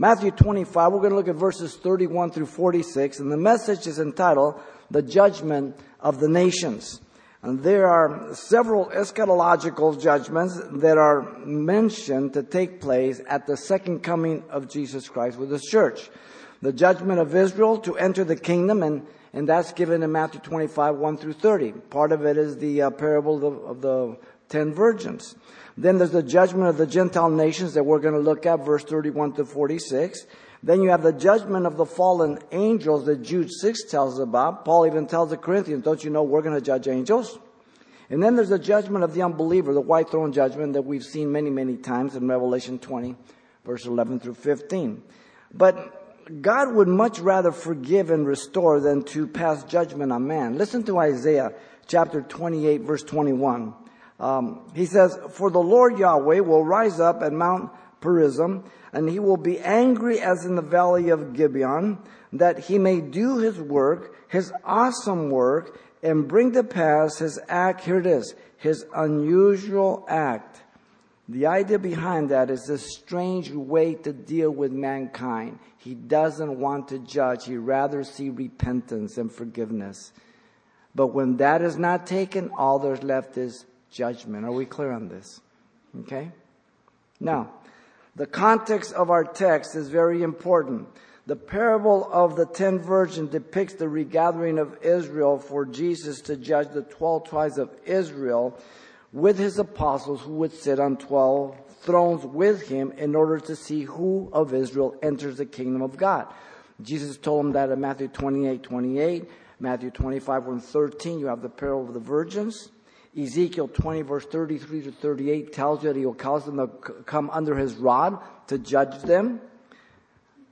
Matthew 25, we're going to look at verses 31 through 46, and the message is entitled, The Judgment of the Nations. And there are several eschatological judgments that are mentioned to take place at the second coming of Jesus Christ with His church. The judgment of Israel to enter the kingdom, and, and that's given in Matthew 25, 1 through 30. Part of it is the uh, parable of of the ten virgins. Then there's the judgment of the Gentile nations that we're going to look at, verse 31 to 46. Then you have the judgment of the fallen angels that Jude 6 tells us about. Paul even tells the Corinthians, don't you know we're going to judge angels? And then there's the judgment of the unbeliever, the white throne judgment that we've seen many, many times in Revelation 20, verse 11 through 15. But God would much rather forgive and restore than to pass judgment on man. Listen to Isaiah chapter 28, verse 21. Um, he says, For the Lord Yahweh will rise up at Mount Perazim, and he will be angry as in the valley of Gibeon, that he may do his work, his awesome work, and bring to pass his act. Here it is, his unusual act. The idea behind that is this strange way to deal with mankind. He doesn't want to judge. He rather see repentance and forgiveness. But when that is not taken, all there's left is judgment. Are we clear on this? Okay? Now, the context of our text is very important. The parable of the ten virgins depicts the regathering of Israel for Jesus to judge the twelve tribes of Israel with his apostles who would sit on twelve thrones with him in order to see who of Israel enters the kingdom of God. Jesus told them that in Matthew 28, 28, Matthew 25, 1, 13, you have the parable of the virgins. Ezekiel 20 verse 33 to 38 tells you that he will cause them to come under his rod to judge them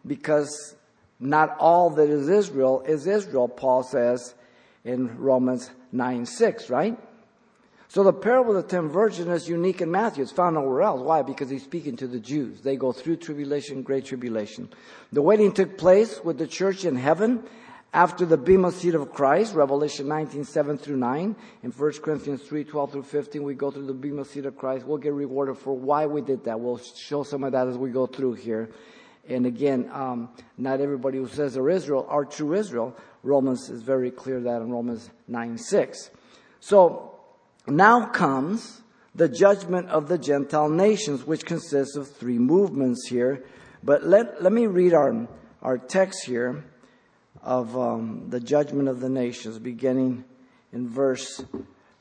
because not all that is Israel is Israel, Paul says in Romans 9 6, right? So the parable of the ten virgins is unique in Matthew. It's found nowhere else. Why? Because he's speaking to the Jews. They go through tribulation, great tribulation. The wedding took place with the church in heaven after the bema seat of Christ, Revelation 19, 7 through 9. In 1 Corinthians 3, 12 through 15, we go through the bema seat of Christ. We'll get rewarded for why we did that. We'll show some of that as we go through here. And again, um, not everybody who says they're Israel are true Israel. Romans is very clear that in Romans 9, 6. So, now comes the judgment of the Gentile nations, which consists of three movements here. But let, let me read our, our text here of um, the judgment of the nations, beginning in verse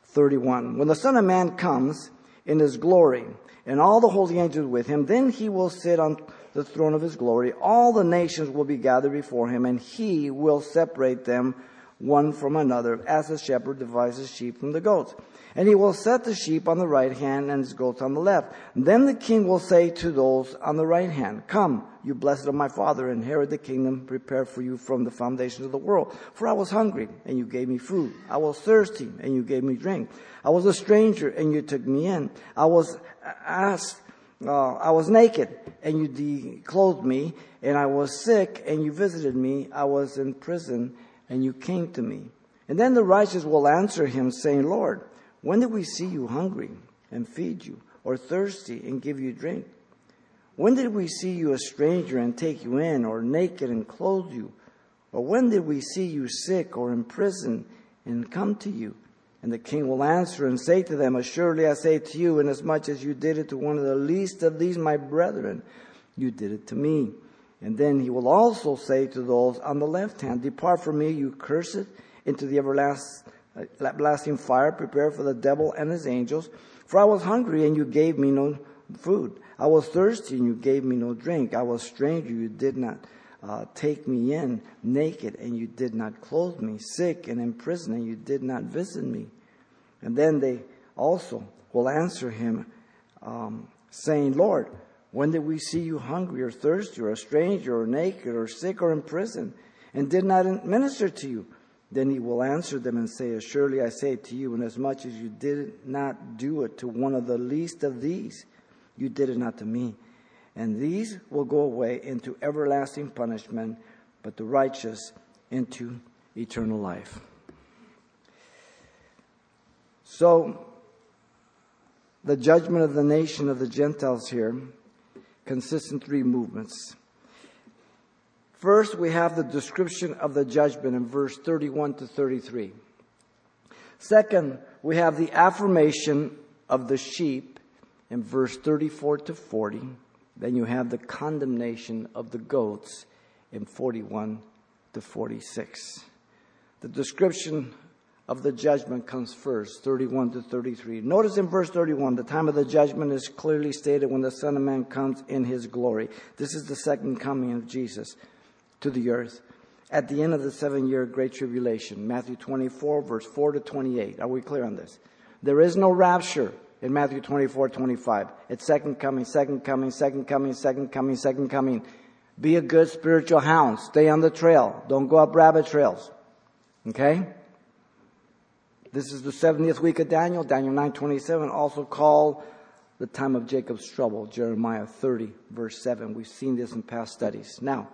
31. When the Son of Man comes in his glory, and all the holy angels with him, then he will sit on the throne of his glory. All the nations will be gathered before him, and he will separate them one from another, as a shepherd divides his sheep from the goats. And he will set the sheep on the right hand and his goats on the left. Then the king will say to those on the right hand, Come, you blessed of my father, inherit the kingdom prepared for you from the foundation of the world. For I was hungry, and you gave me food. I was thirsty, and you gave me drink. I was a stranger, and you took me in. I was asked, uh, I was naked, and you de- clothed me, and I was sick, and you visited me. I was in prison, and you came to me. And then the righteous will answer him, saying, Lord, when did we see you hungry and feed you, or thirsty and give you drink? When did we see you a stranger and take you in, or naked and clothe you? Or when did we see you sick or in prison and come to you? And the king will answer and say to them, Assuredly I say to you, inasmuch as you did it to one of the least of these my brethren, you did it to me. And then he will also say to those on the left hand, Depart from me, you cursed, into the everlasting uh, blasting fire prepared for the devil and his angels. For I was hungry and you gave me no food. I was thirsty and you gave me no drink. I was stranger, you did not uh, take me in, naked and you did not clothe me, sick and in prison and you did not visit me. And then they also will answer him, um, saying, Lord, when did we see you hungry or thirsty or a stranger or naked or sick or in prison and did not minister to you? Then he will answer them and say, Surely I say to you, inasmuch as you did not do it to one of the least of these, you did it not to me. And these will go away into everlasting punishment, but the righteous into eternal life. So, the judgment of the nation of the Gentiles here consists in three movements. First, we have the description of the judgment in verse 31 to 33. Second, we have the affirmation of the sheep in verse 34 to 40. Then you have the condemnation of the goats in 41 to 46. The description of the judgment comes first, 31 to 33. Notice in verse 31, the time of the judgment is clearly stated when the Son of Man comes in his glory. This is the second coming of Jesus to the earth at the end of the seven year great tribulation. Matthew 24, verse 4 to 28. Are we clear on this? There is no rapture in Matthew 24, 25. It's second coming, second coming, second coming, second coming, second coming. Be a good spiritual hound. Stay on the trail. Don't go up rabbit trails. Okay? This is the 70th week of Daniel, Daniel 9:27, also called the time of Jacob's trouble, Jeremiah 30 verse 7. We've seen this in past studies. Now,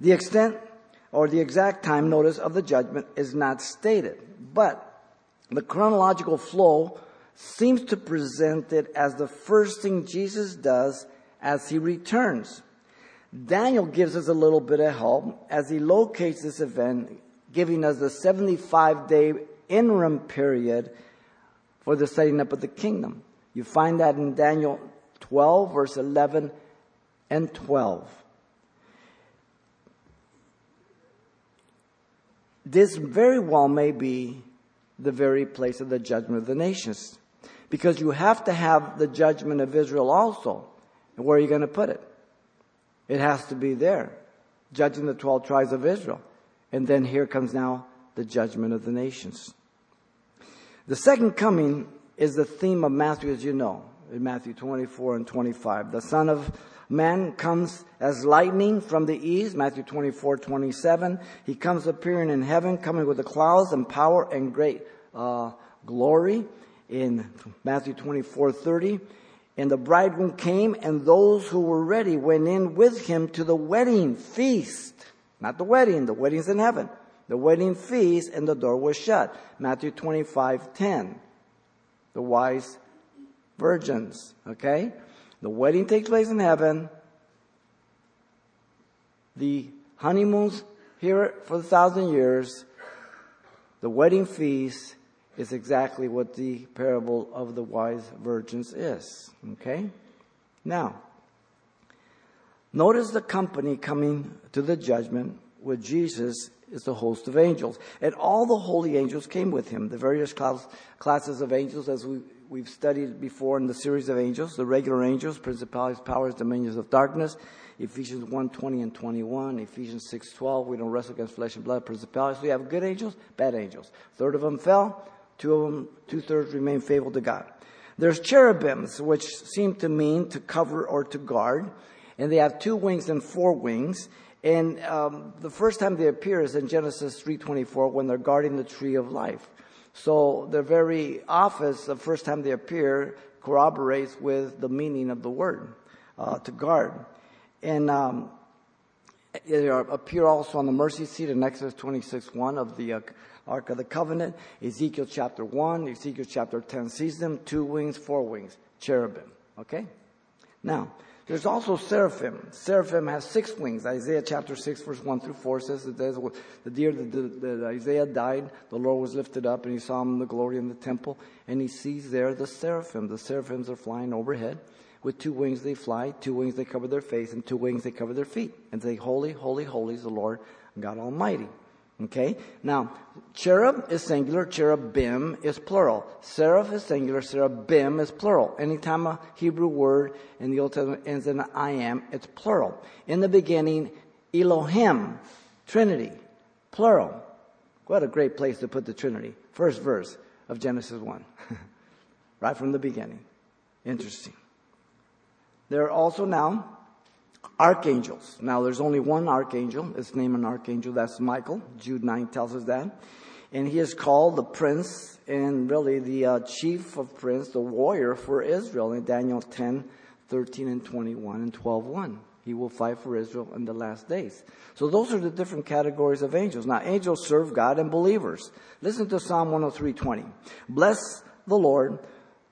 the extent or the exact time notice of the judgment is not stated, but the chronological flow seems to present it as the first thing Jesus does as he returns. Daniel gives us a little bit of help as he locates this event, giving us the 75 day interim period for the setting up of the kingdom. You find that in Daniel 12, verse 11 and 12. This very well may be the very place of the judgment of the nations. Because you have to have the judgment of Israel also. And where are you going to put it? It has to be there, judging the 12 tribes of Israel. And then here comes now the judgment of the nations. The second coming is the theme of Matthew, as you know, in Matthew 24 and 25. The Son of Man comes as lightning from the east, Matthew 24, 27. He comes appearing in heaven, coming with the clouds and power and great uh, glory in Matthew 24, 30. And the bridegroom came, and those who were ready went in with him to the wedding feast. Not the wedding, the wedding's in heaven. The wedding feast, and the door was shut. Matthew 25, 10. The wise virgins, okay? The wedding takes place in heaven. The honeymoon's here for a thousand years. The wedding feast is exactly what the parable of the wise virgins is. Okay? Now, notice the company coming to the judgment with Jesus is the host of angels. And all the holy angels came with him, the various class, classes of angels as we, we've studied before in the series of angels, the regular angels, principalities, powers, dominions of darkness, Ephesians 1, 20 and 21, Ephesians 6, 12, we don't wrestle against flesh and blood, principalities. We have good angels, bad angels. third of them fell, two of them, two thirds remain faithful to God. There's cherubims, which seem to mean to cover or to guard, and they have two wings and four wings. And um, the first time they appear is in Genesis 3:24 when they're guarding the tree of life. So their very office, the first time they appear, corroborates with the meaning of the word uh, to guard. And um, they appear also on the mercy seat in Exodus 26:1 of the uh, Ark of the Covenant. Ezekiel chapter 1, Ezekiel chapter 10 sees them, two wings, four wings, cherubim. Okay? Now, there's also seraphim. Seraphim has six wings. Isaiah chapter 6 verse 1 through 4 says that the deer that, Uzziah died, the Lord was lifted up and he saw him in the glory in the temple and he sees there the seraphim. The seraphims are flying overhead. With two wings they fly, two wings they cover their face, and two wings they cover their feet. And say, Holy, holy, holy is the Lord God Almighty. Okay? Now, cherub is singular, cherubim is plural. Seraph is singular, cherubim is plural. Anytime a Hebrew word in the Old Testament ends in I am, it's plural. In the beginning, Elohim, Trinity, plural. What a great place to put the Trinity. First verse of Genesis 1. right from the beginning. Interesting. There are also now archangels. Now, there's only one archangel. It's named an archangel. That's Michael. Jude 9 tells us that. And he is called the prince and really the uh, chief of prince, the warrior for Israel in Daniel 10, 13 and 21 and 12, 1. He will fight for Israel in the last days. So those are the different categories of angels. Now, angels serve God and believers. Listen to Psalm 103, 20. Bless the Lord,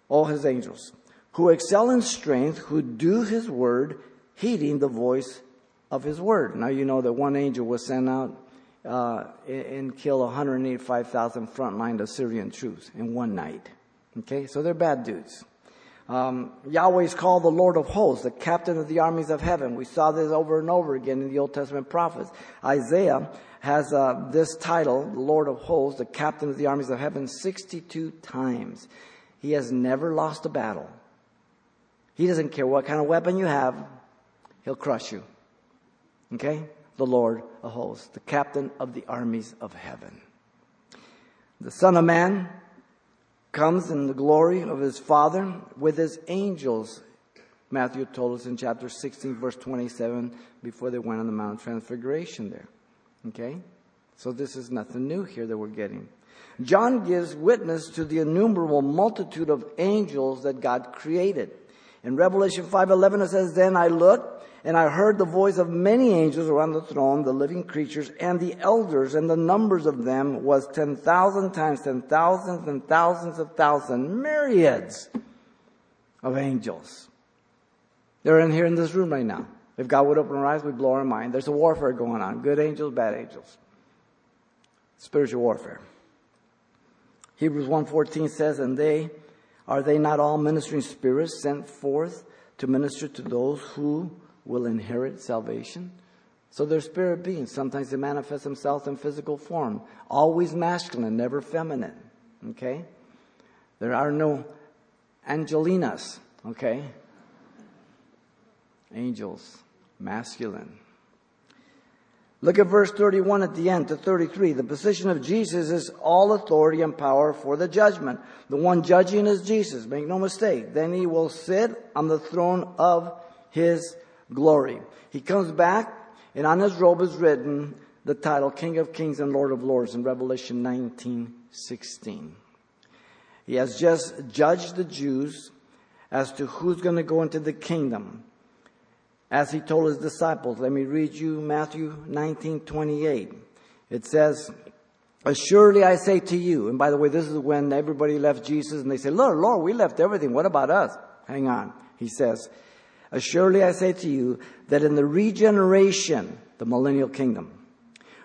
all his angels, who excel in strength, who do his word, heeding the voice of his word. Now you know that one angel was sent out uh, and killed 185,000 frontline Assyrian troops in one night. Okay, so they're bad dudes. Um, Yahweh is called the Lord of hosts, the captain of the armies of heaven. We saw this over and over again in the Old Testament prophets. Isaiah has uh, this title, the Lord of hosts, the captain of the armies of heaven, 62 times. He has never lost a battle. He doesn't care what kind of weapon you have, he'll crush you. Okay? The Lord of hosts, the captain of the armies of heaven. The Son of Man comes in the glory of his Father with his angels. Matthew told us in chapter 16, verse 27, before they went on the Mount of Transfiguration there. Okay? So this is nothing new here that we're getting. John gives witness to the innumerable multitude of angels that God created. In Revelation 5:11 it says, "Then I looked and I heard the voice of many angels around the throne, the living creatures, and the elders, and the numbers of them was 10,000 times 10,000 and thousands of thousands, myriads of angels. They're in here in this room right now. If God would open our eyes, we'd blow our mind. There's a warfare going on. Good angels, bad angels. Spiritual warfare. Hebrews 1.14 says, And they, are they not all ministering spirits sent forth to minister to those who will inherit salvation. So they're spirit beings. Sometimes they manifest themselves in physical form. Always masculine, never feminine. Okay? There are no angelinas. Okay? Angels, masculine. Look at verse 31 at the end to 33. The position of Jesus is all authority and power for the judgment. The one judging is Jesus. Make no mistake. Then he will sit on the throne of his glory. He comes back, and on his robe is written the title King of Kings and Lord of Lords in Revelation 19 16. He has just judged the Jews as to who's going to go into the kingdom. As he told his disciples, let me read you Matthew 19 28. It says, Assuredly I say to you, and by the way, this is when everybody left Jesus and they say, Lord, Lord, we left everything. What about us? Hang on. He says, Assuredly I say to you that in the regeneration, the millennial kingdom,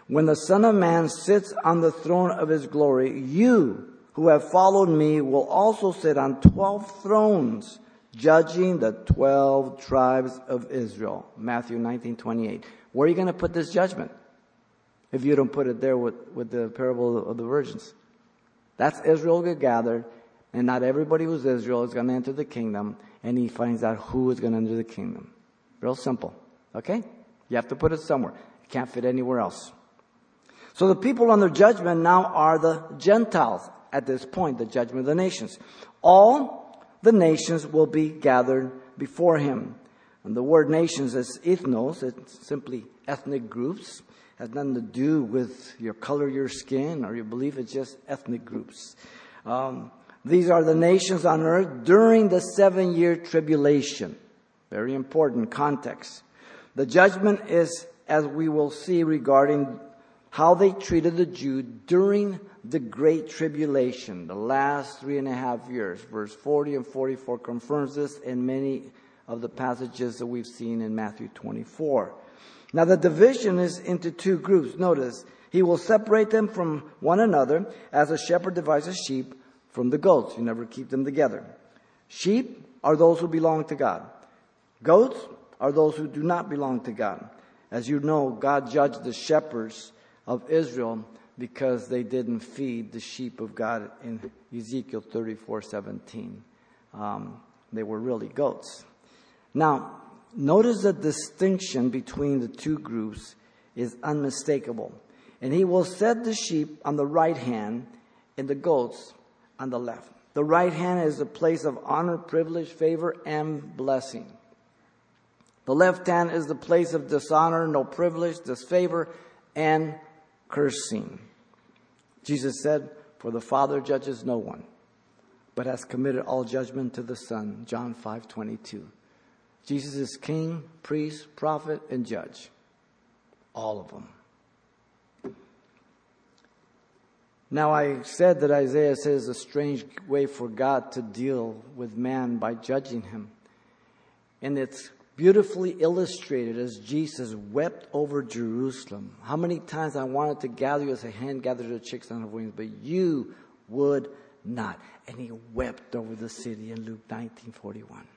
when the Son of Man sits on the throne of his glory, you who have followed me will also sit on twelve thrones, judging the twelve tribes of Israel. Matthew 19, 28. Where are you going to put this judgment? If you don't put it there with, with the parable of the virgins. That's Israel gathered, and not everybody who's Israel is going to enter the kingdom and he finds out who is going to enter the kingdom. Real simple. Okay? You have to put it somewhere. It can't fit anywhere else. So the people under judgment now are the Gentiles at this point, the judgment of the nations. All the nations will be gathered before him. And the word nations is ethnos, it's simply ethnic groups. It has nothing to do with your color, your skin, or your belief, it's just ethnic groups. Um, these are the nations on earth during the seven year tribulation. Very important context. The judgment is, as we will see, regarding how they treated the Jew during the great tribulation, the last three and a half years. Verse 40 and 44 confirms this in many of the passages that we've seen in Matthew 24. Now the division is into two groups. Notice, he will separate them from one another as a shepherd divides a sheep from the goats. You never keep them together. Sheep are those who belong to God. Goats are those who do not belong to God. As you know, God judged the shepherds of Israel because they didn't feed the sheep of God in Ezekiel 34 17. Um, they were really goats. Now, notice the distinction between the two groups is unmistakable. And he will set the sheep on the right hand and the goats on the left. The right hand is the place of honor, privilege, favor, and blessing. The left hand is the place of dishonor, no privilege, disfavor, and cursing. Jesus said, For the Father judges no one, but has committed all judgment to the Son. John 5 22. Jesus is king, priest, prophet, and judge. All of them. Now, I said that Isaiah says a strange way for God to deal with man by judging him. And it's beautifully illustrated as Jesus wept over Jerusalem. How many times I wanted to gather you as a hen gathers the chicks on her wings, but you would not. And he wept over the city in Luke 1941.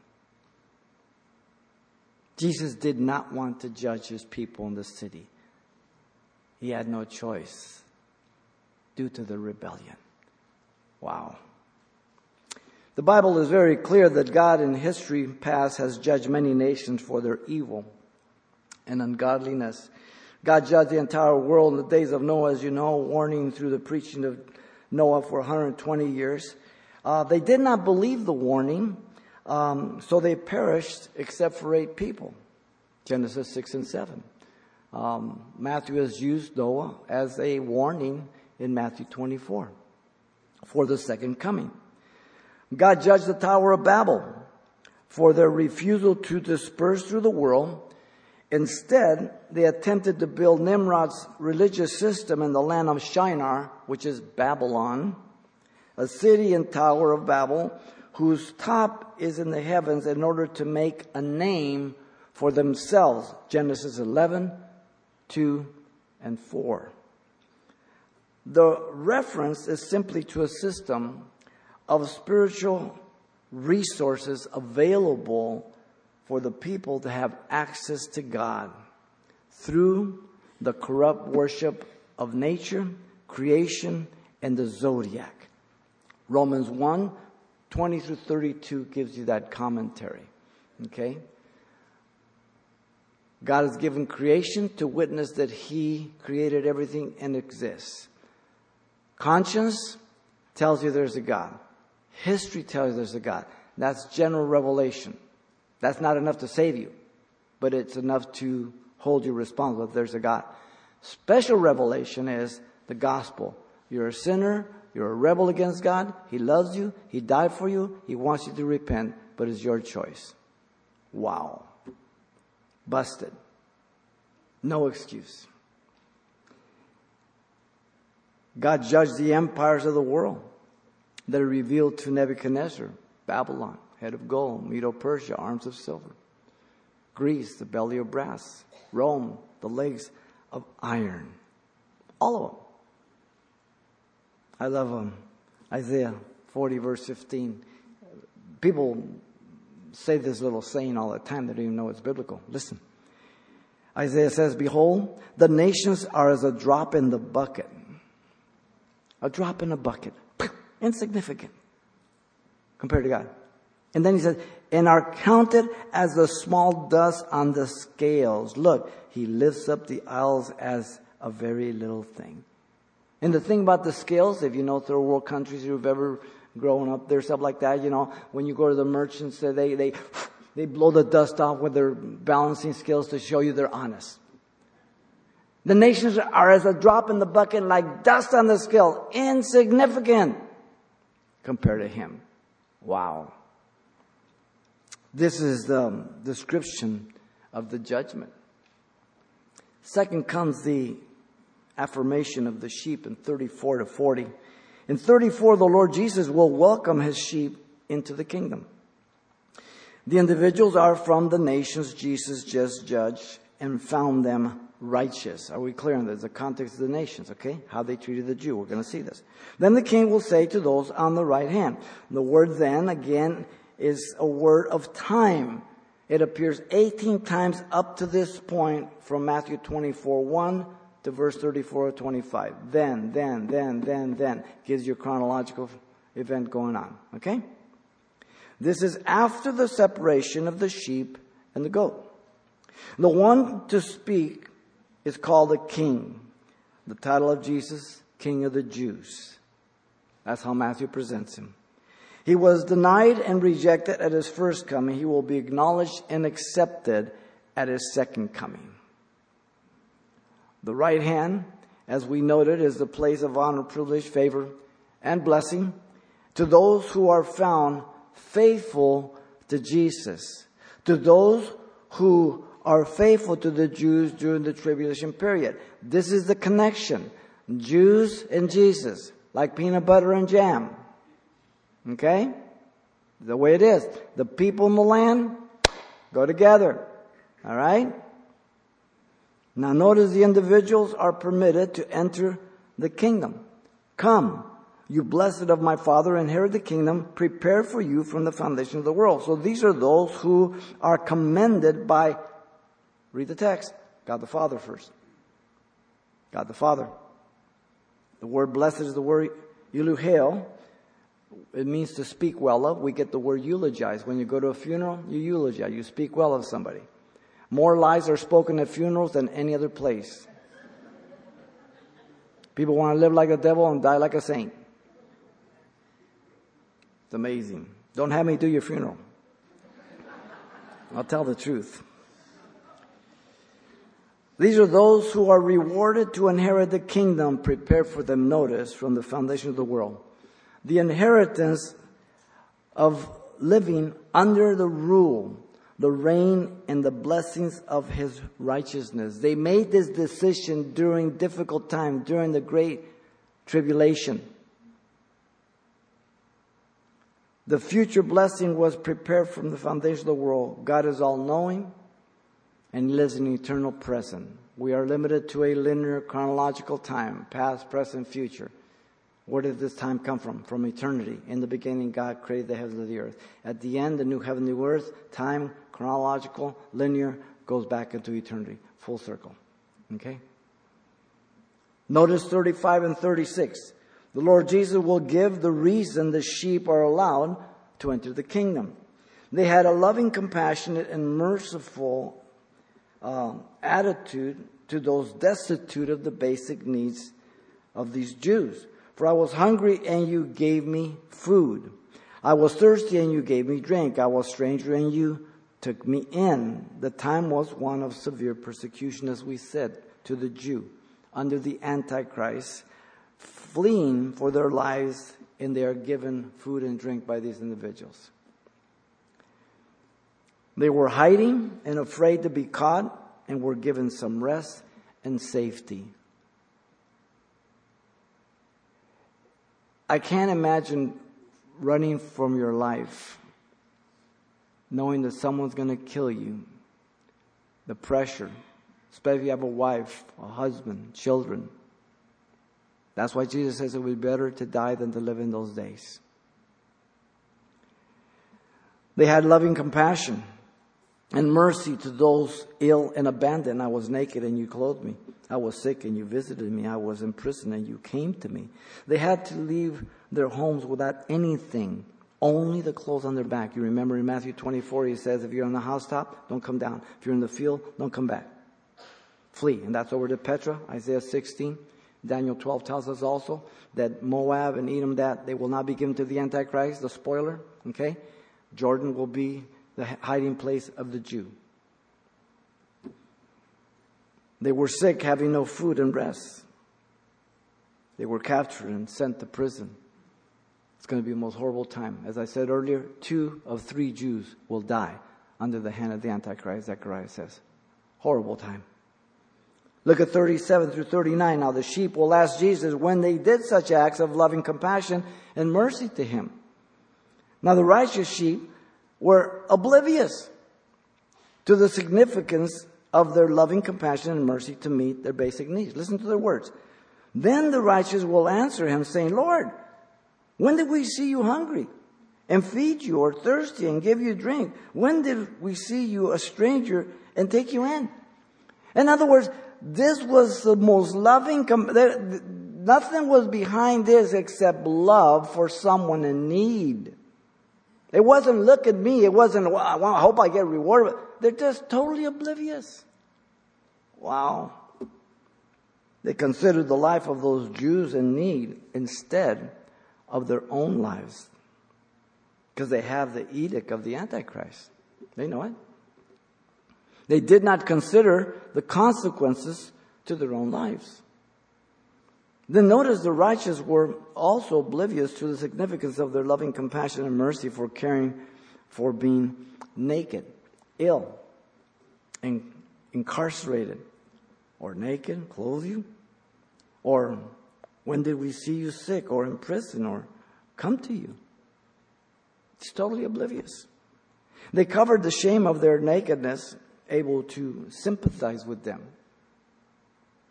Jesus did not want to judge his people in the city. He had no choice due to the rebellion. Wow. The Bible is very clear that God in history past has judged many nations for their evil and ungodliness. God judged the entire world in the days of Noah, as you know, warning through the preaching of Noah for 120 years. Uh, they did not believe the warning, um, so they perished except for eight people. Genesis 6 and 7. Um, Matthew has used Noah as a warning in Matthew 24 for the second coming. God judged the Tower of Babel for their refusal to disperse through the world. Instead, they attempted to build Nimrod's religious system in the land of Shinar, which is Babylon, a city and tower of Babel, whose top is in the heavens in order to make a name for themselves. Genesis 11, 2 and 4. The reference is simply to a system of spiritual resources available for the people to have access to God through the corrupt worship of nature, creation, and the zodiac. Romans 1 20 through 32 gives you that commentary. Okay? God has given creation to witness that He created everything and exists. Conscience tells you there's a God. History tells you there's a God. That's general revelation. That's not enough to save you, but it's enough to hold you responsible if there's a God. Special revelation is the gospel. You're a sinner. You're a rebel against God. He loves you. He died for you. He wants you to repent, but it's your choice. Wow. Busted. No excuse. God judged the empires of the world that are revealed to Nebuchadnezzar Babylon, head of gold, Medo Persia, arms of silver, Greece, the belly of brass, Rome, the legs of iron. All of them. I love them. Isaiah 40, verse 15. People say this little saying all the time. They don't even know it's biblical. Listen. Isaiah says, Behold, the nations are as a drop in the bucket. A drop in a bucket. Insignificant compared to God. And then he says, and are counted as the small dust on the scales. Look, he lifts up the isles as a very little thing. And the thing about the scales, if you know third world countries who've ever grown up there, stuff like that, you know, when you go to the merchants, they, they, they blow the dust off with their balancing scales to show you they're honest. The nations are as a drop in the bucket, like dust on the scale, insignificant compared to him. Wow. This is the um, description of the judgment. Second comes the affirmation of the sheep in 34 to 40. In 34, the Lord Jesus will welcome his sheep into the kingdom. The individuals are from the nations Jesus just judged and found them righteous. Are we clear on this? The context of the nations, okay? How they treated the Jew. We're going to see this. Then the king will say to those on the right hand. The word then, again, is a word of time. It appears 18 times up to this point from Matthew 24, 1 to verse 34 or 25. Then, then, then, then, then. Gives you a chronological event going on, okay? This is after the separation of the sheep and the goat. The one to speak is called a king. The title of Jesus, King of the Jews. That's how Matthew presents him. He was denied and rejected at his first coming. He will be acknowledged and accepted at his second coming. The right hand, as we noted, is the place of honor, privilege, favor, and blessing to those who are found faithful to Jesus, to those who are faithful to the Jews during the tribulation period. This is the connection. Jews and Jesus, like peanut butter and jam. Okay? The way it is. The people in the land, go together. All right? Now notice the individuals are permitted to enter the kingdom. Come, you blessed of my Father, inherit the kingdom prepared for you from the foundation of the world. So these are those who are commended by, read the text, God the Father first. God the Father. The word blessed is the word eulogiel. It means to speak well of. We get the word eulogize. When you go to a funeral, you eulogize. You speak well of somebody. More lies are spoken at funerals than any other place. People want to live like a devil and die like a saint. It's amazing. Don't have me do your funeral. I'll tell the truth. These are those who are rewarded to inherit the kingdom prepared for them, notice, from the foundation of the world. The inheritance of living under the rule, the reign, and the blessings of his righteousness. They made this decision during difficult times, during the great tribulation. The future blessing was prepared from the foundation of the world. God is all knowing and lives in eternal present. We are limited to a linear chronological time, past, present, future. Where did this time come from? From eternity. In the beginning, God created the heavens and the earth. At the end, the new heaven the earth, time, chronological, linear, goes back into eternity. Full circle. Okay? Notice 35 and 36. The Lord Jesus will give the reason the sheep are allowed to enter the kingdom. They had a loving, compassionate, and merciful uh, attitude to those destitute of the basic needs of these Jews. For I was hungry and you gave me food. I was thirsty and you gave me drink. I was stranger and you took me in. The time was one of severe persecution, as we said, to the Jew under the Antichrist fleeing for their lives and they are given food and drink by these individuals. They were hiding and afraid to be caught and were given some rest and safety. I can't imagine running from your life knowing that someone's going to kill you. The pressure, especially if you have a wife, a husband, children. That's why Jesus says it would be better to die than to live in those days. They had loving compassion and mercy to those ill and abandoned. I was naked and you clothed me. I was sick and you visited me. I was in prison and you came to me. They had to leave their homes without anything, only the clothes on their back. You remember in Matthew 24, he says, if you're on the housetop, don't come down. If you're in the field, don't come back. Flee. And that's over to Petra, Isaiah 16. Daniel 12 tells us also that Moab and Edom, that they will not be given to the Antichrist, the spoiler, okay? Jordan will be the hiding place of the Jew. They were sick, having no food and rest. They were captured and sent to prison. It's going to be the most horrible time. As I said earlier, two of three Jews will die under the hand of the Antichrist, Zechariah says. Horrible time. Look at 37 through 39. Now the sheep will ask Jesus when they did such acts of loving compassion and mercy to him. Now the righteous sheep were oblivious to the significance of their loving compassion and mercy to meet their basic needs. Listen to their words. Then the righteous will answer him saying, Lord, when did we see you hungry and feed you or thirsty and give you drink? When did we see you a stranger and take you in? In other words, this was the most loving, nothing was behind this except love for someone in need. It wasn't look at me, it wasn't, well, I hope I get rewarded. They're just totally oblivious. Wow. They considered the life of those Jews in need instead of their own lives. Because they have the edict of the Antichrist. They know it. They did not consider the consequences to their own lives. Then notice the righteous were also oblivious to the significance of their loving compassion and mercy for caring for being naked, ill, and incarcerated, or naked, clothe you, or when did we see you sick or in prison or come to you? It's totally oblivious. They covered the shame of their nakedness, able to sympathize with them,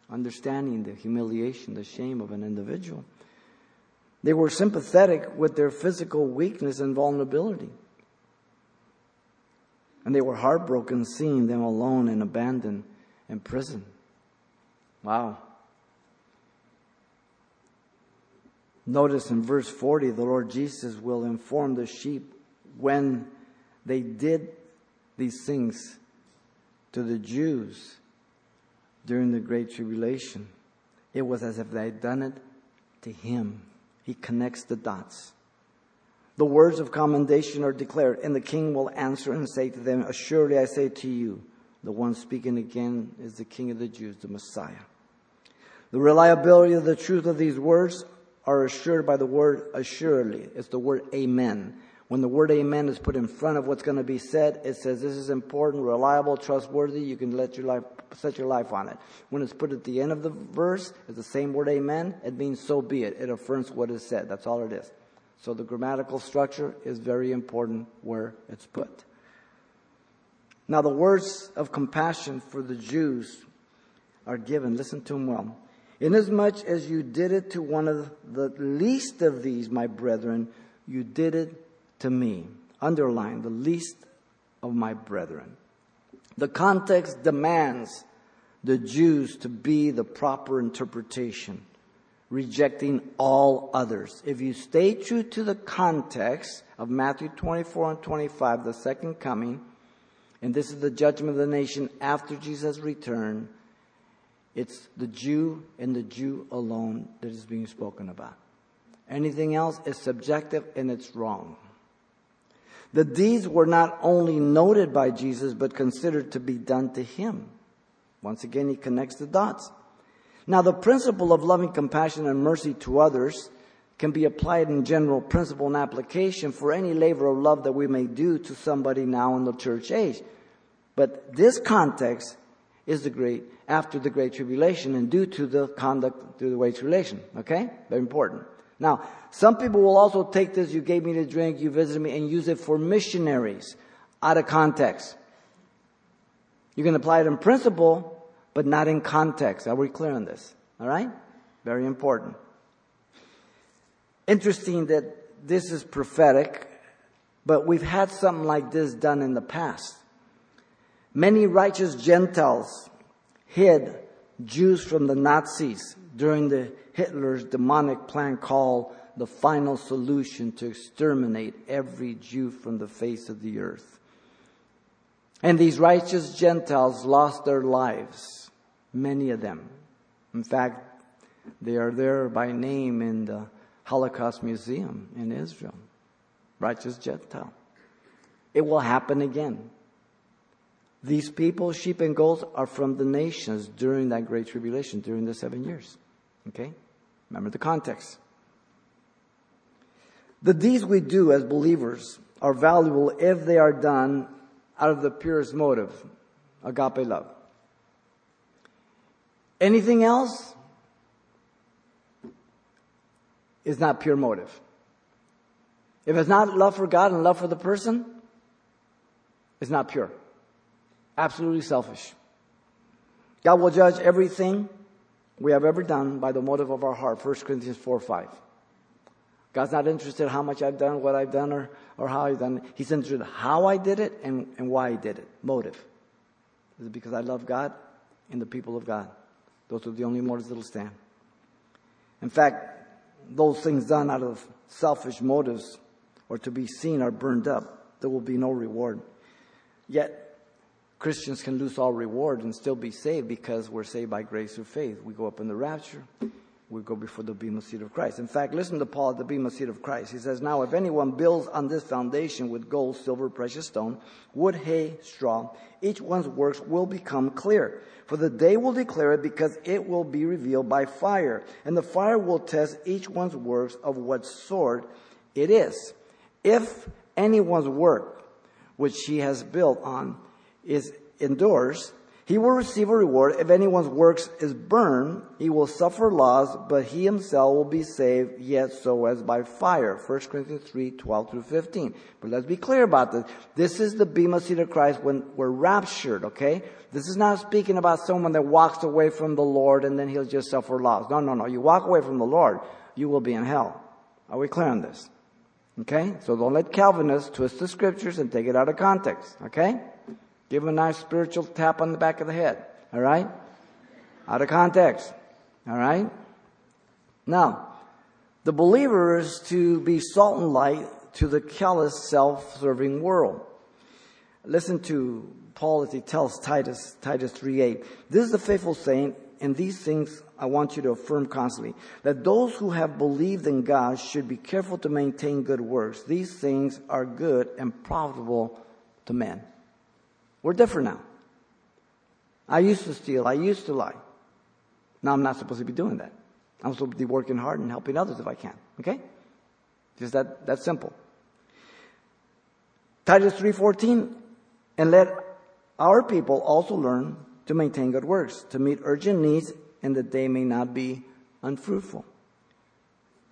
understanding the humiliation, the shame of an individual. They were sympathetic with their physical weakness and vulnerability. And they were heartbroken seeing them alone and abandoned in prison. Wow. Notice in verse 40, the Lord Jesus will inform the sheep when they did these things to the Jews during the Great Tribulation. It was as if they had done it to him. He connects the dots. The words of commendation are declared, and the king will answer and say to them, Assuredly I say to you, the one speaking again is the king of the Jews, the Messiah. The reliability of the truth of these words are assured by the word assuredly. It's the word amen. When the word amen is put in front of what's going to be said, it says this is important, reliable, trustworthy. You can let your life, set your life on it. When it's put at the end of the verse, it's the same word amen. It means so be it. It affirms what is said. That's all it is. So the grammatical structure is very important where it's put. Now the words of compassion for the Jews are given. Listen to them well. Inasmuch as you did it to one of the least of these, my brethren, you did it to me. Underline the least of my brethren. The context demands the Jews to be the proper interpretation, rejecting all others. If you stay true to the context of Matthew 24 and 25, the second coming, and this is the judgment of the nation after Jesus' return, it's the Jew and the Jew alone that is being spoken about. Anything else is subjective and it's wrong. The deeds were not only noted by Jesus, but considered to be done to him. Once again, he connects the dots. Now, the principle of loving compassion and mercy to others can be applied in general principle and application for any labor of love that we may do to somebody now in the church age. But this context is the great, after the great tribulation and due to the conduct through the great tribulation. Okay? Very important. Now, some people will also take this, you gave me the drink, you visited me, and use it for missionaries out of context. You can apply it in principle, but not in context. Are we clear on this? All right? Very important. Interesting that this is prophetic, but we've had something like this done in the past. Many righteous Gentiles hid Jews from the Nazis during the Hitler's demonic plan called the final solution to exterminate every Jew from the face of the earth. And these righteous Gentiles lost their lives, many of them. In fact, they are there by name in the Holocaust Museum in Israel. Righteous Gentile. It will happen again. These people, sheep and goats, are from the nations during that great tribulation, during the seven years. Okay? Remember the context. The deeds we do as believers are valuable if they are done out of the purest motive, agape love. Anything else is not pure motive. If it's not love for God and love for the person, it's not pure. Absolutely selfish. God will judge everything we have ever done by the motive of our heart. 1 Corinthians 4 5. God's not interested in how much I've done, what I've done, or, or how I've done it. He's interested in how I did it and, and why I did it. Motive. Is it because I love God and the people of God? Those are the only motives that'll stand. In fact, those things done out of selfish motives or to be seen are burned up. There will be no reward. Yet, Christians can lose all reward and still be saved because we're saved by grace through faith. We go up in the rapture. We go before the bema seat of Christ. In fact, listen to Paul at the bema seat of Christ. He says, Now if anyone builds on this foundation with gold, silver, precious stone, wood, hay, straw, each one's works will become clear. For the day will declare it because it will be revealed by fire. And the fire will test each one's works of what sort it is. If anyone's work, which he has built on, is endures, He will receive a reward. If anyone's works is burned, he will suffer loss, but he himself will be saved, yet so as by fire. 1 Corinthians 3, 12 through 15. But let's be clear about this. This is the bema seat of Christ when we're raptured, okay? This is not speaking about someone that walks away from the Lord and then he'll just suffer loss. No, no, no. You walk away from the Lord, you will be in hell. Are we clear on this? Okay? So don't let Calvinists twist the scriptures and take it out of context. Okay? Give him a nice spiritual tap on the back of the head. All right? Out of context. All right? Now, the believer is to be salt and light to the callous, self-serving world. Listen to Paul as he tells Titus, Titus 3 8. This is the faithful saying, and these things I want you to affirm constantly, that those who have believed in God should be careful to maintain good works. These things are good and profitable to men. We're different now. I used to steal. I used to lie. Now I'm not supposed to be doing that. I'm supposed to be working hard and helping others if I can. Okay? Just that, that simple. Titus 3.14, and let our people also learn to maintain good works, to meet urgent needs, and that they may not be unfruitful.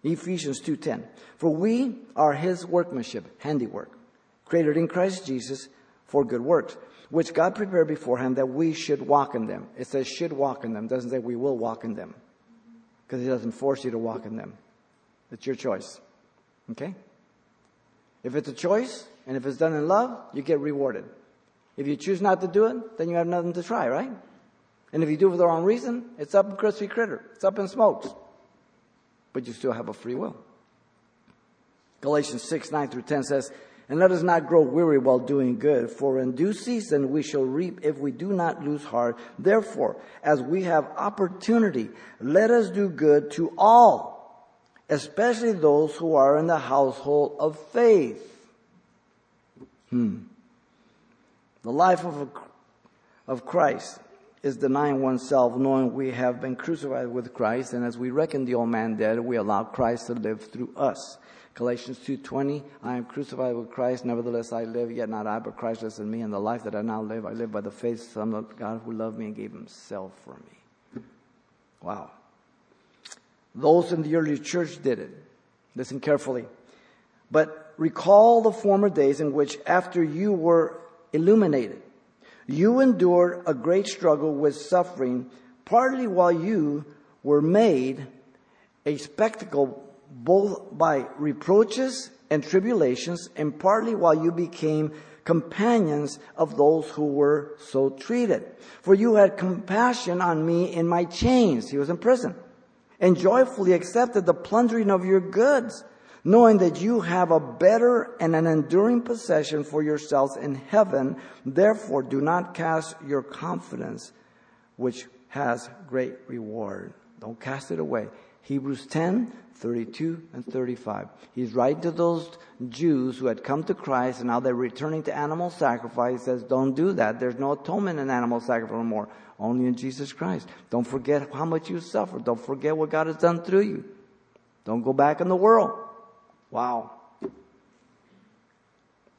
Ephesians 2.10, for we are his workmanship, handiwork, created in Christ Jesus for good works, which God prepared beforehand that we should walk in them. It says should walk in them, it doesn't say we will walk in them. Because he doesn't force you to walk in them. It's your choice. Okay? If it's a choice, and if it's done in love, you get rewarded. If you choose not to do it, then you have nothing to try, right? And if you do it for the wrong reason, it's up in crispy critter. It's up in smokes. But you still have a free will. Galatians 6, 9 through 10 says, and let us not grow weary while doing good, for in due season we shall reap if we do not lose heart. Therefore, as we have opportunity, let us do good to all, especially those who are in the household of faith. Hmm. The life of, a, of Christ is denying oneself, knowing we have been crucified with Christ, and as we reckon the old man dead, we allow Christ to live through us. Galatians 2.20, I am crucified with Christ, nevertheless I live, yet not I, but Christ lives in me, and the life that I now live, I live by the faith of God who loved me and gave himself for me. Wow. Those in the early church did it. Listen carefully. But recall the former days in which after you were illuminated, you endured a great struggle with suffering, partly while you were made a spectacle both by reproaches and tribulations, and partly while you became companions of those who were so treated. For you had compassion on me in my chains. He was in prison. And joyfully accepted the plundering of your goods, knowing that you have a better and an enduring possession for yourselves in heaven. Therefore, do not cast your confidence, which has great reward. Don't cast it away. Hebrews 10, 32 and 35. He's writing to those Jews who had come to Christ and now they're returning to animal sacrifice. He says, don't do that. There's no atonement in animal sacrifice anymore. Only in Jesus Christ. Don't forget how much you suffered. Don't forget what God has done through you. Don't go back in the world. Wow.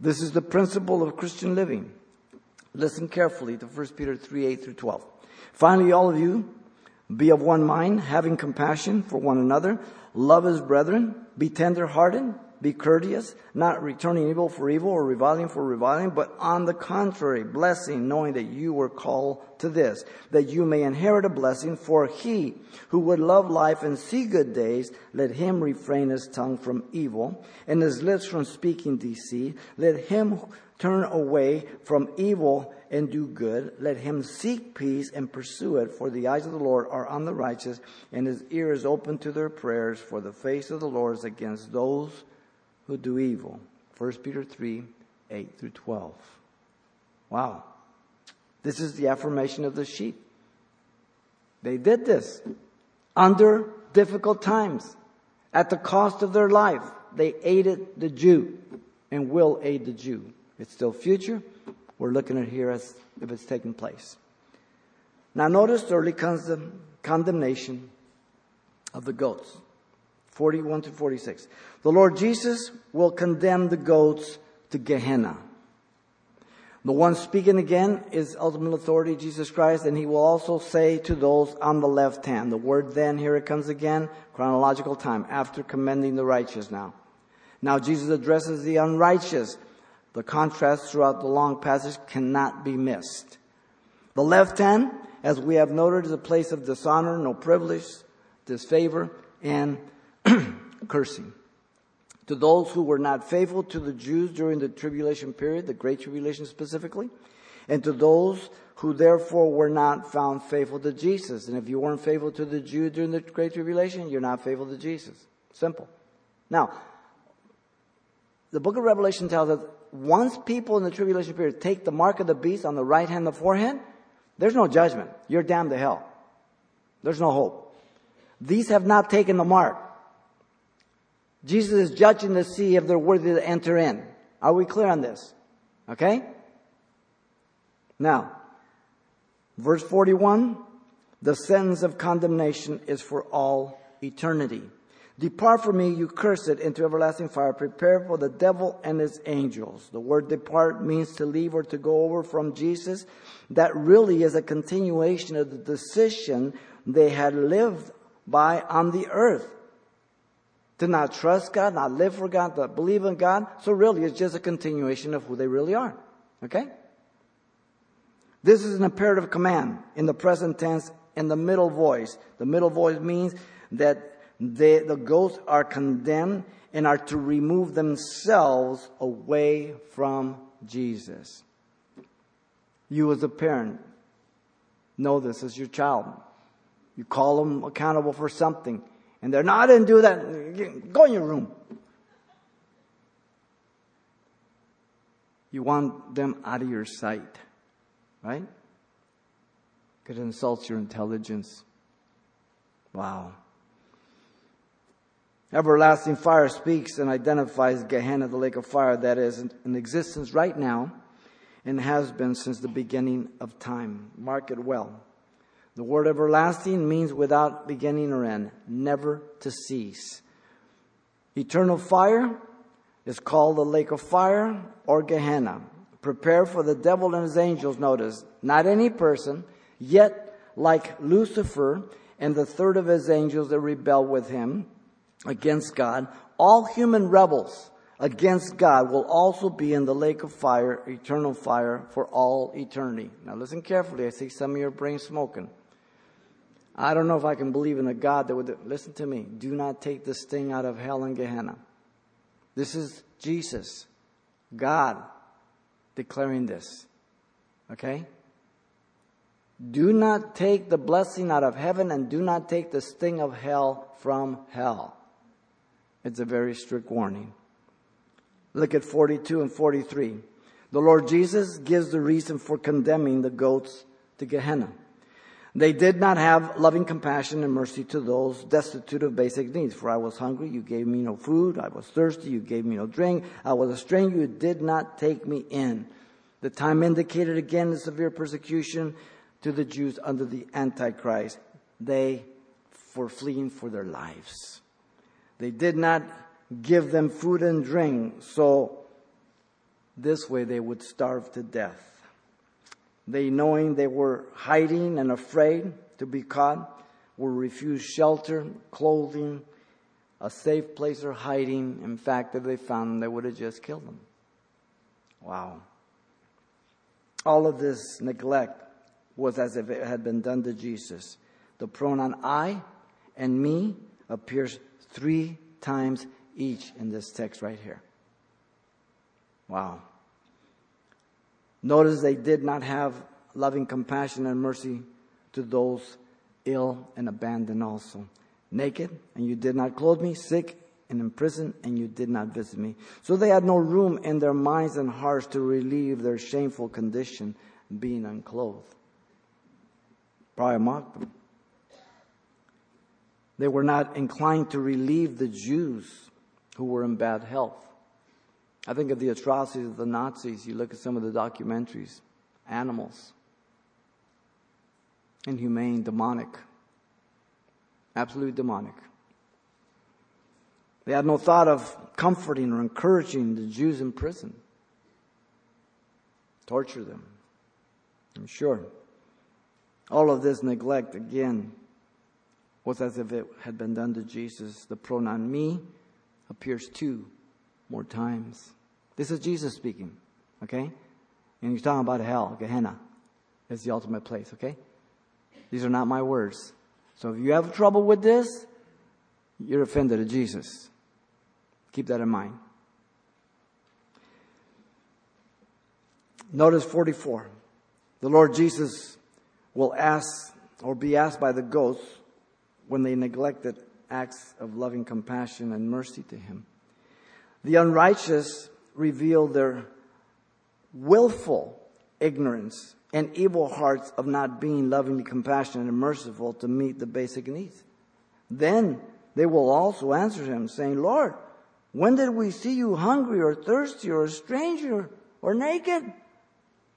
This is the principle of Christian living. Listen carefully to 1 Peter 3, 8 through 12. Finally, all of you, be of one mind, having compassion for one another, love his brethren, be tender-hearted, be courteous, not returning evil for evil or reviling for reviling, but on the contrary, blessing, knowing that you were called to this, that you may inherit a blessing. For he who would love life and see good days, let him refrain his tongue from evil and his lips from speaking deceit. Let him turn away from evil and do good. Let him seek peace and pursue it, for the eyes of the Lord are on the righteous, and his ear is open to their prayers, for the face of the Lord is against those who do evil. 1 Peter 3 8 through 12. Wow. This is the affirmation of the sheep. They did this under difficult times. At the cost of their life, they aided the Jew and will aid the Jew. It's still future. We're looking at here as if it's taking place. Now notice early comes the condemnation of the goats. 41 to 46. The Lord Jesus will condemn the goats to Gehenna. The one speaking again is ultimate authority, Jesus Christ, and he will also say to those on the left hand. The word then, here it comes again, chronological time, after commending the righteous now. Now Jesus addresses the unrighteous. The contrast throughout the long passage cannot be missed. The left hand, as we have noted, is a place of dishonor, no privilege, disfavor, and cursing to those who were not faithful to the Jews during the tribulation period, the Great Tribulation specifically, and to those who therefore were not found faithful to Jesus. And if you weren't faithful to the Jew during the Great Tribulation, you're not faithful to Jesus. Simple. Now, the book of Revelation tells us once people in the tribulation period take the mark of the beast on the right hand, the forehead, there's no judgment. You're damned to hell. There's no hope. These have not taken the mark. Jesus is judging to see if they're worthy to enter in. Are we clear on this? Okay? Now, verse 41, the sentence of condemnation is for all eternity. Depart from me, you cursed, into everlasting fire, prepared for the devil and his angels. The word depart means to leave or to go over from Jesus. That really is a continuation of the decision they had lived by on the earth to not trust God, not live for God, to believe in God. So really, it's just a continuation of who they really are. Okay? This is an imperative command in the present tense in the middle voice. The middle voice means that they, the ghosts are condemned and are to remove themselves away from Jesus. You as a parent know this as your child. You call them accountable for something and they're not, I do that. Go in your room. You want them out of your sight, right? Because it insults your intelligence. Wow. Everlasting fire speaks and identifies Gehenna, the lake of fire that is in existence right now and has been since the beginning of time. Mark it well. The word everlasting means without beginning or end, never to cease. Eternal fire is called the lake of fire or Gehenna. Prepare for the devil and his angels, notice, not any person, yet like Lucifer and the third of his angels that rebel with him against God, all human rebels against God will also be in the lake of fire, eternal fire for all eternity. Now listen carefully. I see some of your brain smoking. I don't know if I can believe in a God that would, listen to me, do not take this thing out of hell and Gehenna. This is Jesus, God, declaring this. Okay? Do not take the blessing out of heaven and do not take the sting of hell from hell. It's a very strict warning. Look at 42 and 43. The Lord Jesus gives the reason for condemning the goats to Gehenna. They did not have loving compassion and mercy to those destitute of basic needs. For I was hungry, you gave me no food. I was thirsty, you gave me no drink. I was a stranger, you did not take me in. The time indicated again the severe persecution to the Jews under the Antichrist. They were fleeing for their lives. They did not give them food and drink, so this way they would starve to death. They, knowing they were hiding and afraid to be caught, were refused shelter, clothing, a safe place for hiding. In fact, if they found them, they would have just killed them. Wow. All of this neglect was as if it had been done to Jesus. The pronoun I and me appears three times each in this text right here. Wow. Notice they did not have loving compassion and mercy to those ill and abandoned also. Naked, and you did not clothe me, sick and in prison, and you did not visit me. So they had no room in their minds and hearts to relieve their shameful condition, being unclothed. Probably mocked them. They were not inclined to relieve the Jews who were in bad health. I think of the atrocities of the Nazis. You look at some of the documentaries, animals, inhumane, demonic, absolutely demonic. They had no thought of comforting or encouraging the Jews in prison. torture them. I'm sure. All of this neglect, again, was as if it had been done to Jesus. The pronoun me appears two more times. This is Jesus speaking, okay? And he's talking about hell, Gehenna is the ultimate place, okay? These are not my words. So if you have trouble with this, you're offended at Jesus. Keep that in mind. Notice 44. The Lord Jesus will ask or be asked by the ghosts when they neglected acts of loving compassion and mercy to him. The unrighteous reveal their willful ignorance and evil hearts of not being lovingly compassionate and merciful to meet the basic needs. Then they will also answer him, saying, Lord, when did we see you hungry or thirsty or a stranger or naked?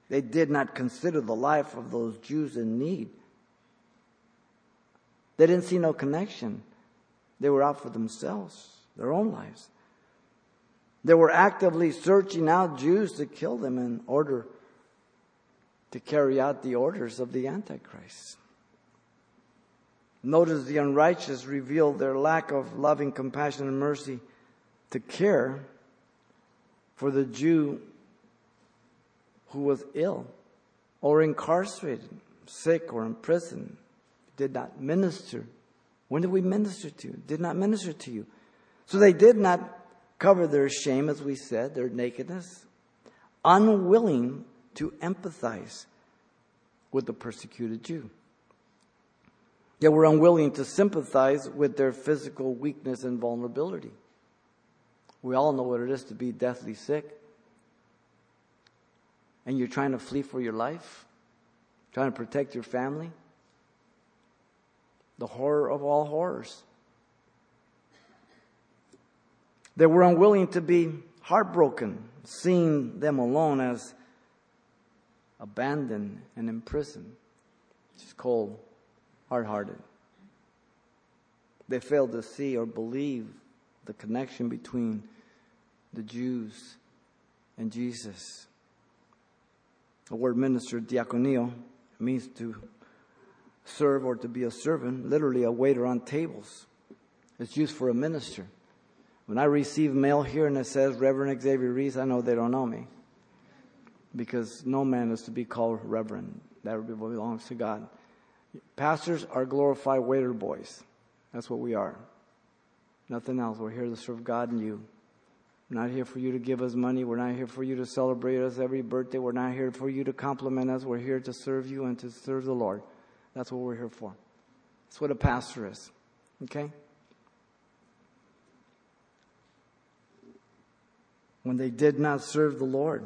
They did not consider the life of those Jews in need. They didn't see no connection. They were out for themselves, their own lives. They were actively searching out Jews to kill them in order to carry out the orders of the Antichrist. Notice the unrighteous reveal their lack of loving compassion and mercy to care for the Jew who was ill or incarcerated, sick or in prison, did not minister. When did we minister to? Did not minister to you. So they did not cover their shame, as we said, their nakedness, unwilling to empathize with the persecuted Jew. They were unwilling to sympathize with their physical weakness and vulnerability. We all know what it is to be deathly sick. And you're trying to flee for your life, trying to protect your family. The horror of all horrors. They were unwilling to be heartbroken, seeing them alone as abandoned and imprisoned. Just cold, hard hearted. They failed to see or believe the connection between the Jews and Jesus. The word minister, diakonio, means to serve or to be a servant, literally a waiter on tables. It's used for a minister. When I receive mail here and it says Reverend Xavier Reese, I know they don't know me because no man is to be called reverend. That belongs to God. Pastors are glorified waiter boys. That's what we are. Nothing else. We're here to serve God and you. We're not here for you to give us money. We're not here for you to celebrate us every birthday. We're not here for you to compliment us. We're here to serve you and to serve the Lord. That's what we're here for. That's what a pastor is. Okay? When they did not serve the Lord,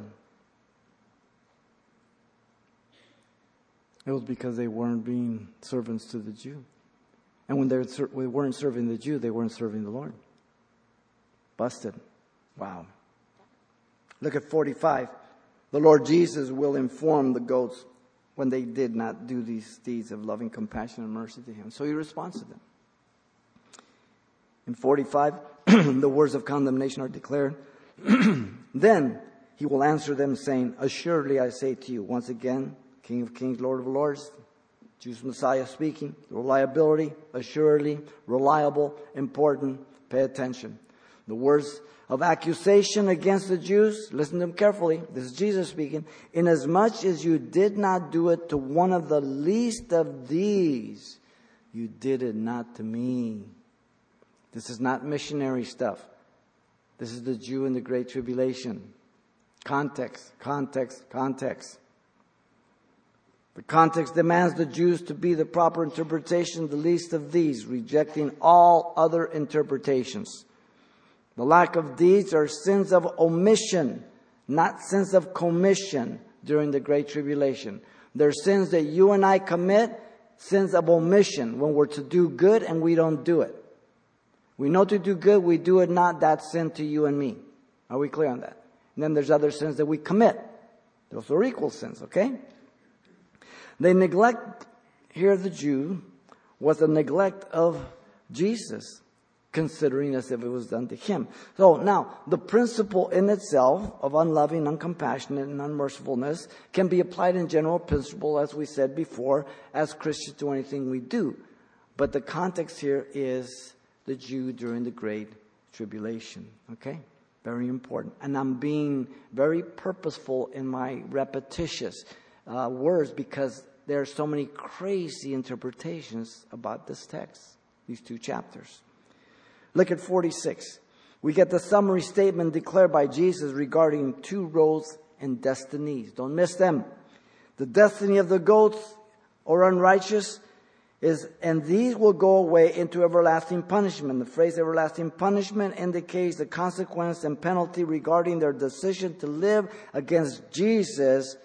It was because they weren't being servants to the Jew. And when they weren't serving the Jew, they weren't serving the Lord. Busted. Wow. Look at 45. The Lord Jesus will inform the goats when they did not do these deeds of loving compassion and mercy to him. So he responds to them. In 45, the words of condemnation are declared. then he will answer them saying, Assuredly I say to you, once again, King of Kings, Lord of Lords, Jews Messiah speaking, reliability, assuredly, reliable, important, pay attention. The words of accusation against the Jews, listen to them carefully. This is Jesus speaking. Inasmuch as you did not do it to one of the least of these, you did it not to me. This is not missionary stuff. This is the Jew in the Great Tribulation. Context, context, context. The context demands the Jews to be the proper interpretation, of the least of these, rejecting all other interpretations. The lack of deeds are sins of omission, not sins of commission during the Great Tribulation. They're sins that you and I commit, sins of omission, when we're to do good and we don't do it. We know to do good, we do it not, that's sin to you and me. Are we clear on that? And then there's other sins that we commit. Those are equal sins, okay? They neglect, here the Jew, was a neglect of Jesus. Considering as if it was done to him. So now, the principle in itself of unloving, uncompassionate, and unmercifulness can be applied in general principle, as we said before, as Christians to anything we do. But the context here is the Jew during the Great Tribulation. Okay? Very important. And I'm being very purposeful in my repetitious uh, words because there are so many crazy interpretations about this text, these two chapters. Look at 46. We get the summary statement declared by Jesus regarding two roads and destinies. Don't miss them. The destiny of the goats or unrighteous is, and these will go away into everlasting punishment. The phrase everlasting punishment indicates the consequence and penalty regarding their decision to live against Jesus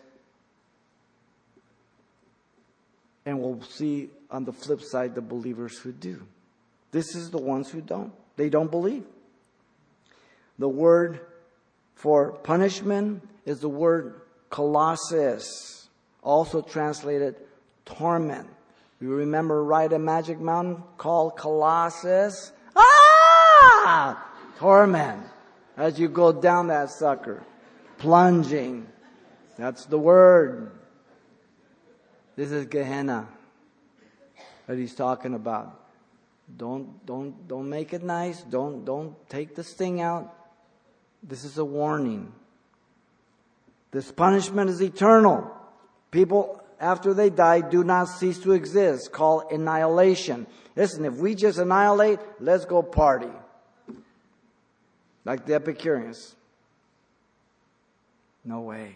And we'll see on the flip side the believers who do. This is the ones who don't. They don't believe. The word for punishment is the word colossus, also translated torment. You remember Ride a Magic Mountain called Colossus? Ah! Torment. As you go down that sucker. Plunging. That's the word. This is Gehenna that he's talking about. Don't, don't, don't make it nice. Don't, don't take the sting out. This is a warning. This punishment is eternal. People, after they die, do not cease to exist, Call annihilation. Listen, if we just annihilate, let's go party. Like the Epicureans. No way.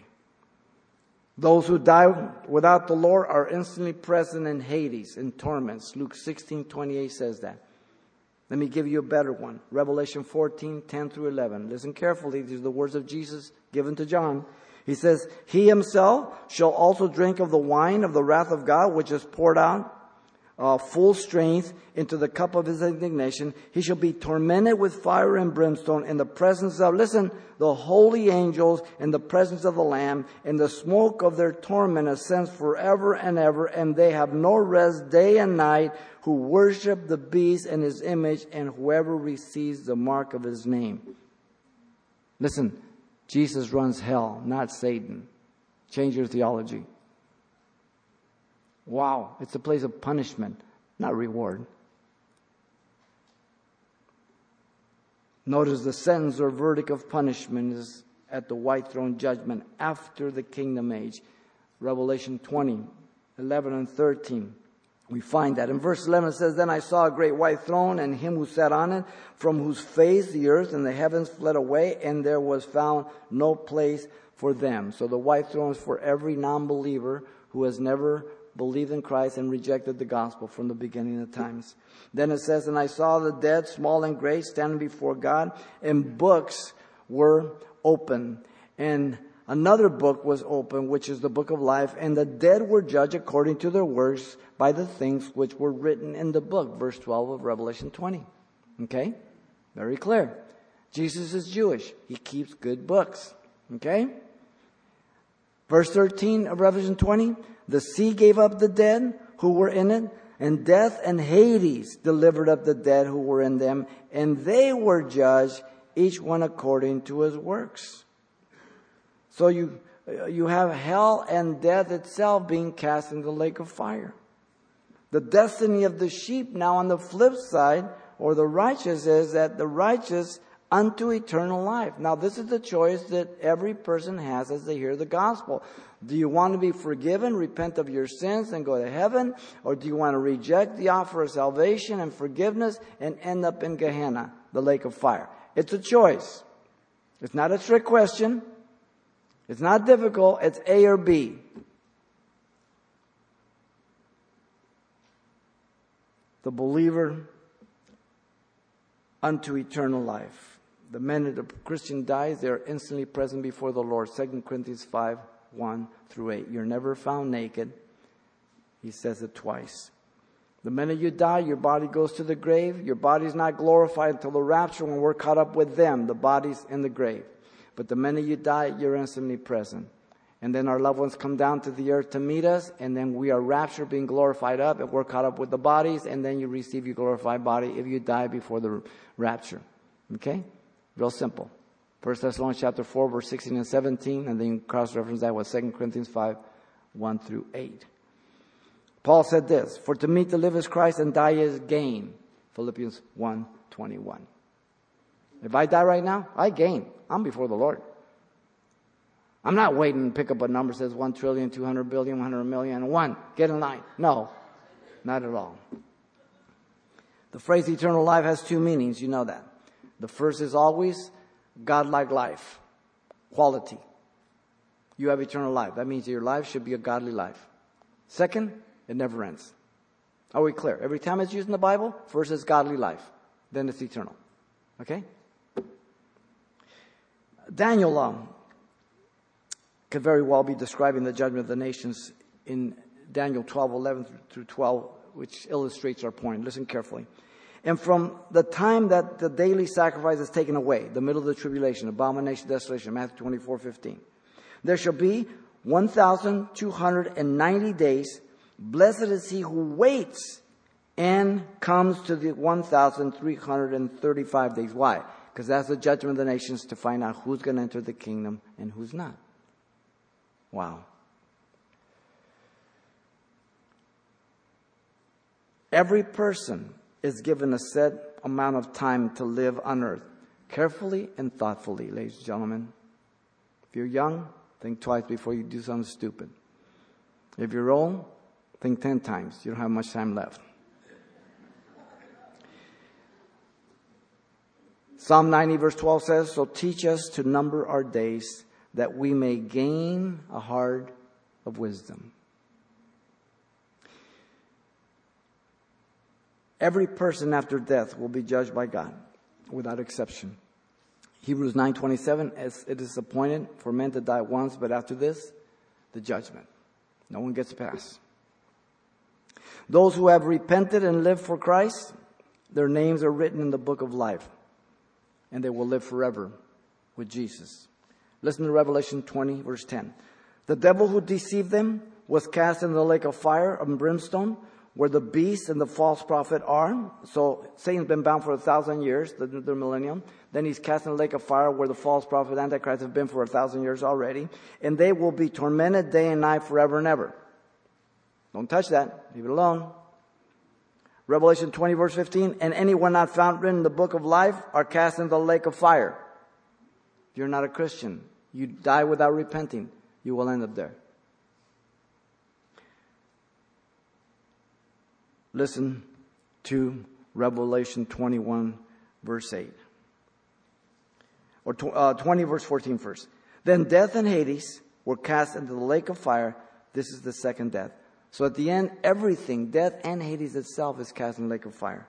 Those who die without the Lord are instantly present in Hades, in torments. Luke 16, 28 says that. Let me give you a better one. Revelation 14, 10 through 11. Listen carefully. These are the words of Jesus given to John. He says, He himself shall also drink of the wine of the wrath of God, which is poured out uh, full strength into the cup of his indignation. He shall be tormented with fire and brimstone in the presence of, listen, the holy angels in the presence of the Lamb, and the smoke of their torment ascends forever and ever, and they have no rest day and night who worship the beast and his image, and whoever receives the mark of his name. Listen, Jesus runs hell, not Satan. Change your theology. Wow, it's a place of punishment, not reward. Notice the sentence or verdict of punishment is at the white throne judgment after the kingdom age. Revelation 20, 11 and 13. We find that. In verse 11 it says, Then I saw a great white throne and him who sat on it, from whose face the earth and the heavens fled away, and there was found no place for them. So the white throne is for every non-believer who has never believed in Christ and rejected the gospel from the beginning of times. Then it says, And I saw the dead, small and great, standing before God, and books were open. And another book was open, which is the book of life, and the dead were judged according to their works by the things which were written in the book. Verse 12 of Revelation 20. Okay? Very clear. Jesus is Jewish. He keeps good books. Okay? Verse 13 of Revelation 20. The sea gave up the dead who were in it, and death and Hades delivered up the dead who were in them, and they were judged, each one according to his works. So you, you have hell and death itself being cast into the lake of fire. The destiny of the sheep now on the flip side, or the righteous, is that the righteous unto eternal life. Now, this is the choice that every person has as they hear the gospel. Do you want to be forgiven, repent of your sins, and go to heaven? Or do you want to reject the offer of salvation and forgiveness and end up in Gehenna, the lake of fire? It's a choice. It's not a trick question. It's not difficult. It's A or B. The believer unto eternal life. The minute a Christian dies, they are instantly present before the Lord. 2 Corinthians 5 1 through 8. You're never found naked. He says it twice. The minute you die, your body goes to the grave. Your body's not glorified until the rapture when we're caught up with them. The body's in the grave. But the minute you die, you're instantly present. And then our loved ones come down to the earth to meet us, and then we are raptured, being glorified up, and we're caught up with the bodies, and then you receive your glorified body if you die before the rapture. Okay? Real simple. First Thessalonians chapter 4, verse 16 and 17, and then cross-reference that with 2 Corinthians 5, 1 through 8. Paul said this, For to me to live is Christ and die is gain. Philippians 1, 21. If I die right now, I gain. I'm before the Lord. I'm not waiting to pick up a number that says 1 trillion, 200 billion, 100 million, one. Get in line. No, not at all. The phrase eternal life has two meanings. You know that. The first is always godlike life, quality. You have eternal life. That means your life should be a godly life. Second, it never ends. Are we clear? Every time it's used in the Bible, first it's godly life, then it's eternal. Okay? Daniel um, could very well be describing the judgment of the nations in Daniel 12, 11 through 12, which illustrates our point. Listen carefully. And from the time that the daily sacrifice is taken away, the middle of the tribulation, abomination, desolation, Matthew 24, 15, there shall be 1,290 days. Blessed is he who waits and comes to the 1,335 days. Why? Because that's the judgment of the nations to find out who's going to enter the kingdom and who's not. Wow. Every person is given a set amount of time to live on earth, carefully and thoughtfully, ladies and gentlemen. If you're young, think twice before you do something stupid. If you're old, think 10 times. You don't have much time left. Psalm 90, verse 12 says, So teach us to number our days that we may gain a heart of wisdom. Every person after death will be judged by God, without exception. Hebrews 9:27 as it is appointed for men to die once but after this the judgment no one gets past those who have repented and lived for Christ their names are written in the book of life and they will live forever with Jesus Listen to Revelation 20, verse 10. The devil who deceived them was cast into the lake of fire and brimstone, where the beast and the false prophet are. So Satan's been bound for a thousand years, the, the millennium. Then he's cast in the lake of fire, where the false prophet Antichrist have been for a thousand years already. And they will be tormented day and night forever and ever. Don't touch that. Leave it alone. Revelation 20 verse 15, and anyone not found written in the book of life are cast into the lake of fire. If You're not a Christian you die without repenting, you will end up there. Listen to Revelation 21, verse 8. Or uh, 20, verse 14 first. Then death and Hades were cast into the lake of fire. This is the second death. So at the end, everything, death and Hades itself, is cast in the lake of fire.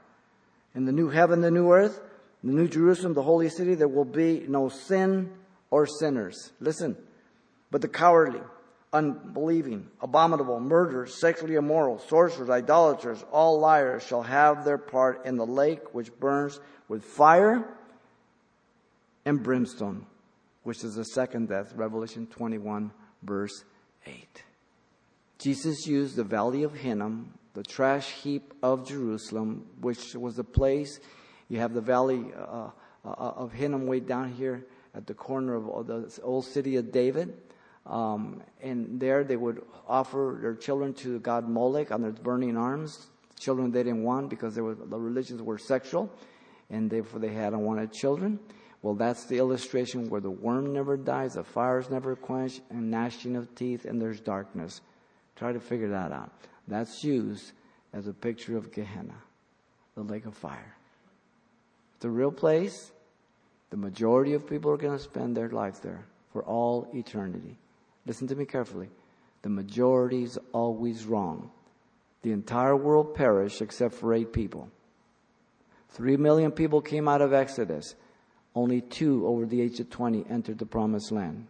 In the new heaven, the new earth, the new Jerusalem, the holy city, there will be no sin, or sinners. Listen. But the cowardly, unbelieving, abominable, murderers, sexually immoral, sorcerers, idolaters, all liars shall have their part in the lake which burns with fire and brimstone, which is the second death. Revelation 21, verse 8. Jesus used the valley of Hinnom, the trash heap of Jerusalem, which was the place. You have the valley uh, uh, of Hinnom way down here at the corner of the old city of David. Um, and there they would offer their children to God Molech on their burning arms. Children they didn't want because were, the religions were sexual, and therefore they had unwanted children. Well, that's the illustration where the worm never dies, the fires never quench, and gnashing of teeth, and there's darkness. Try to figure that out. That's used as a picture of Gehenna, the lake of fire. The real place the majority of people are going to spend their life there for all eternity. Listen to me carefully. The majority is always wrong. The entire world perished except for eight people. Three million people came out of Exodus. Only two over the age of 20 entered the promised land.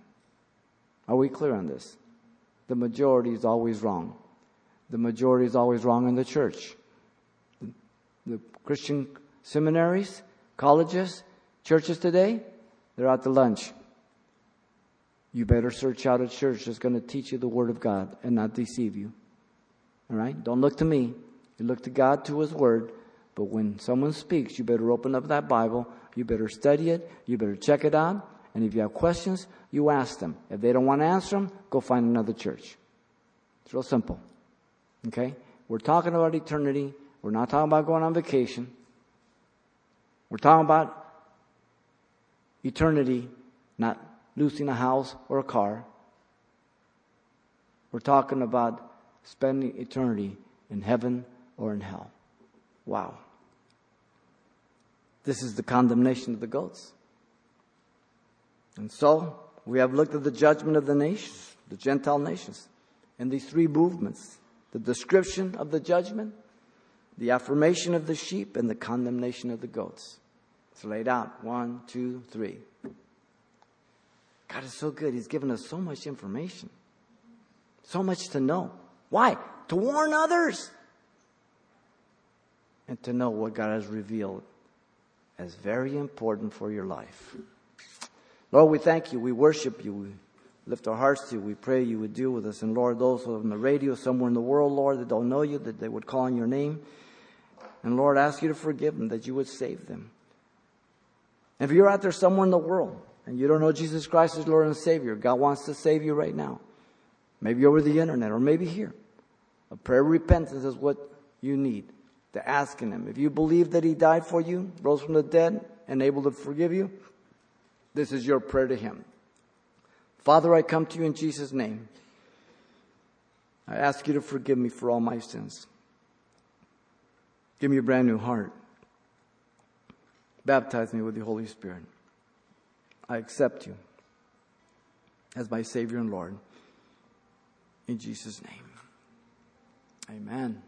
Are we clear on this? The majority is always wrong. The majority is always wrong in the church. The, the Christian seminaries, colleges, Churches today, they're out to lunch. You better search out a church that's going to teach you the Word of God and not deceive you. All right? Don't look to me. You look to God, to His Word. But when someone speaks, you better open up that Bible. You better study it. You better check it out. And if you have questions, you ask them. If they don't want to answer them, go find another church. It's real simple. Okay? We're talking about eternity. We're not talking about going on vacation. We're talking about eternity, not losing a house or a car. We're talking about spending eternity in heaven or in hell. Wow. This is the condemnation of the goats. And so, we have looked at the judgment of the nations, the Gentile nations, and these three movements the description of the judgment, the affirmation of the sheep, and the condemnation of the goats. It's laid out. One, two, three. God is so good. He's given us so much information, so much to know. Why? To warn others and to know what God has revealed as very important for your life. Lord, we thank you. We worship you. We lift our hearts to you. We pray you would deal with us. And Lord, those on the radio somewhere in the world, Lord, that don't know you, that they would call on your name. And Lord, ask you to forgive them, that you would save them. If you're out there somewhere in the world and you don't know Jesus Christ as Lord and Savior, God wants to save you right now. Maybe over the internet or maybe here. A prayer of repentance is what you need to asking Him. If you believe that He died for you, rose from the dead, and able to forgive you, this is your prayer to Him. Father, I come to you in Jesus' name. I ask you to forgive me for all my sins. Give me a brand new heart. Baptize me with the Holy Spirit. I accept you as my Savior and Lord. In Jesus' name. Amen.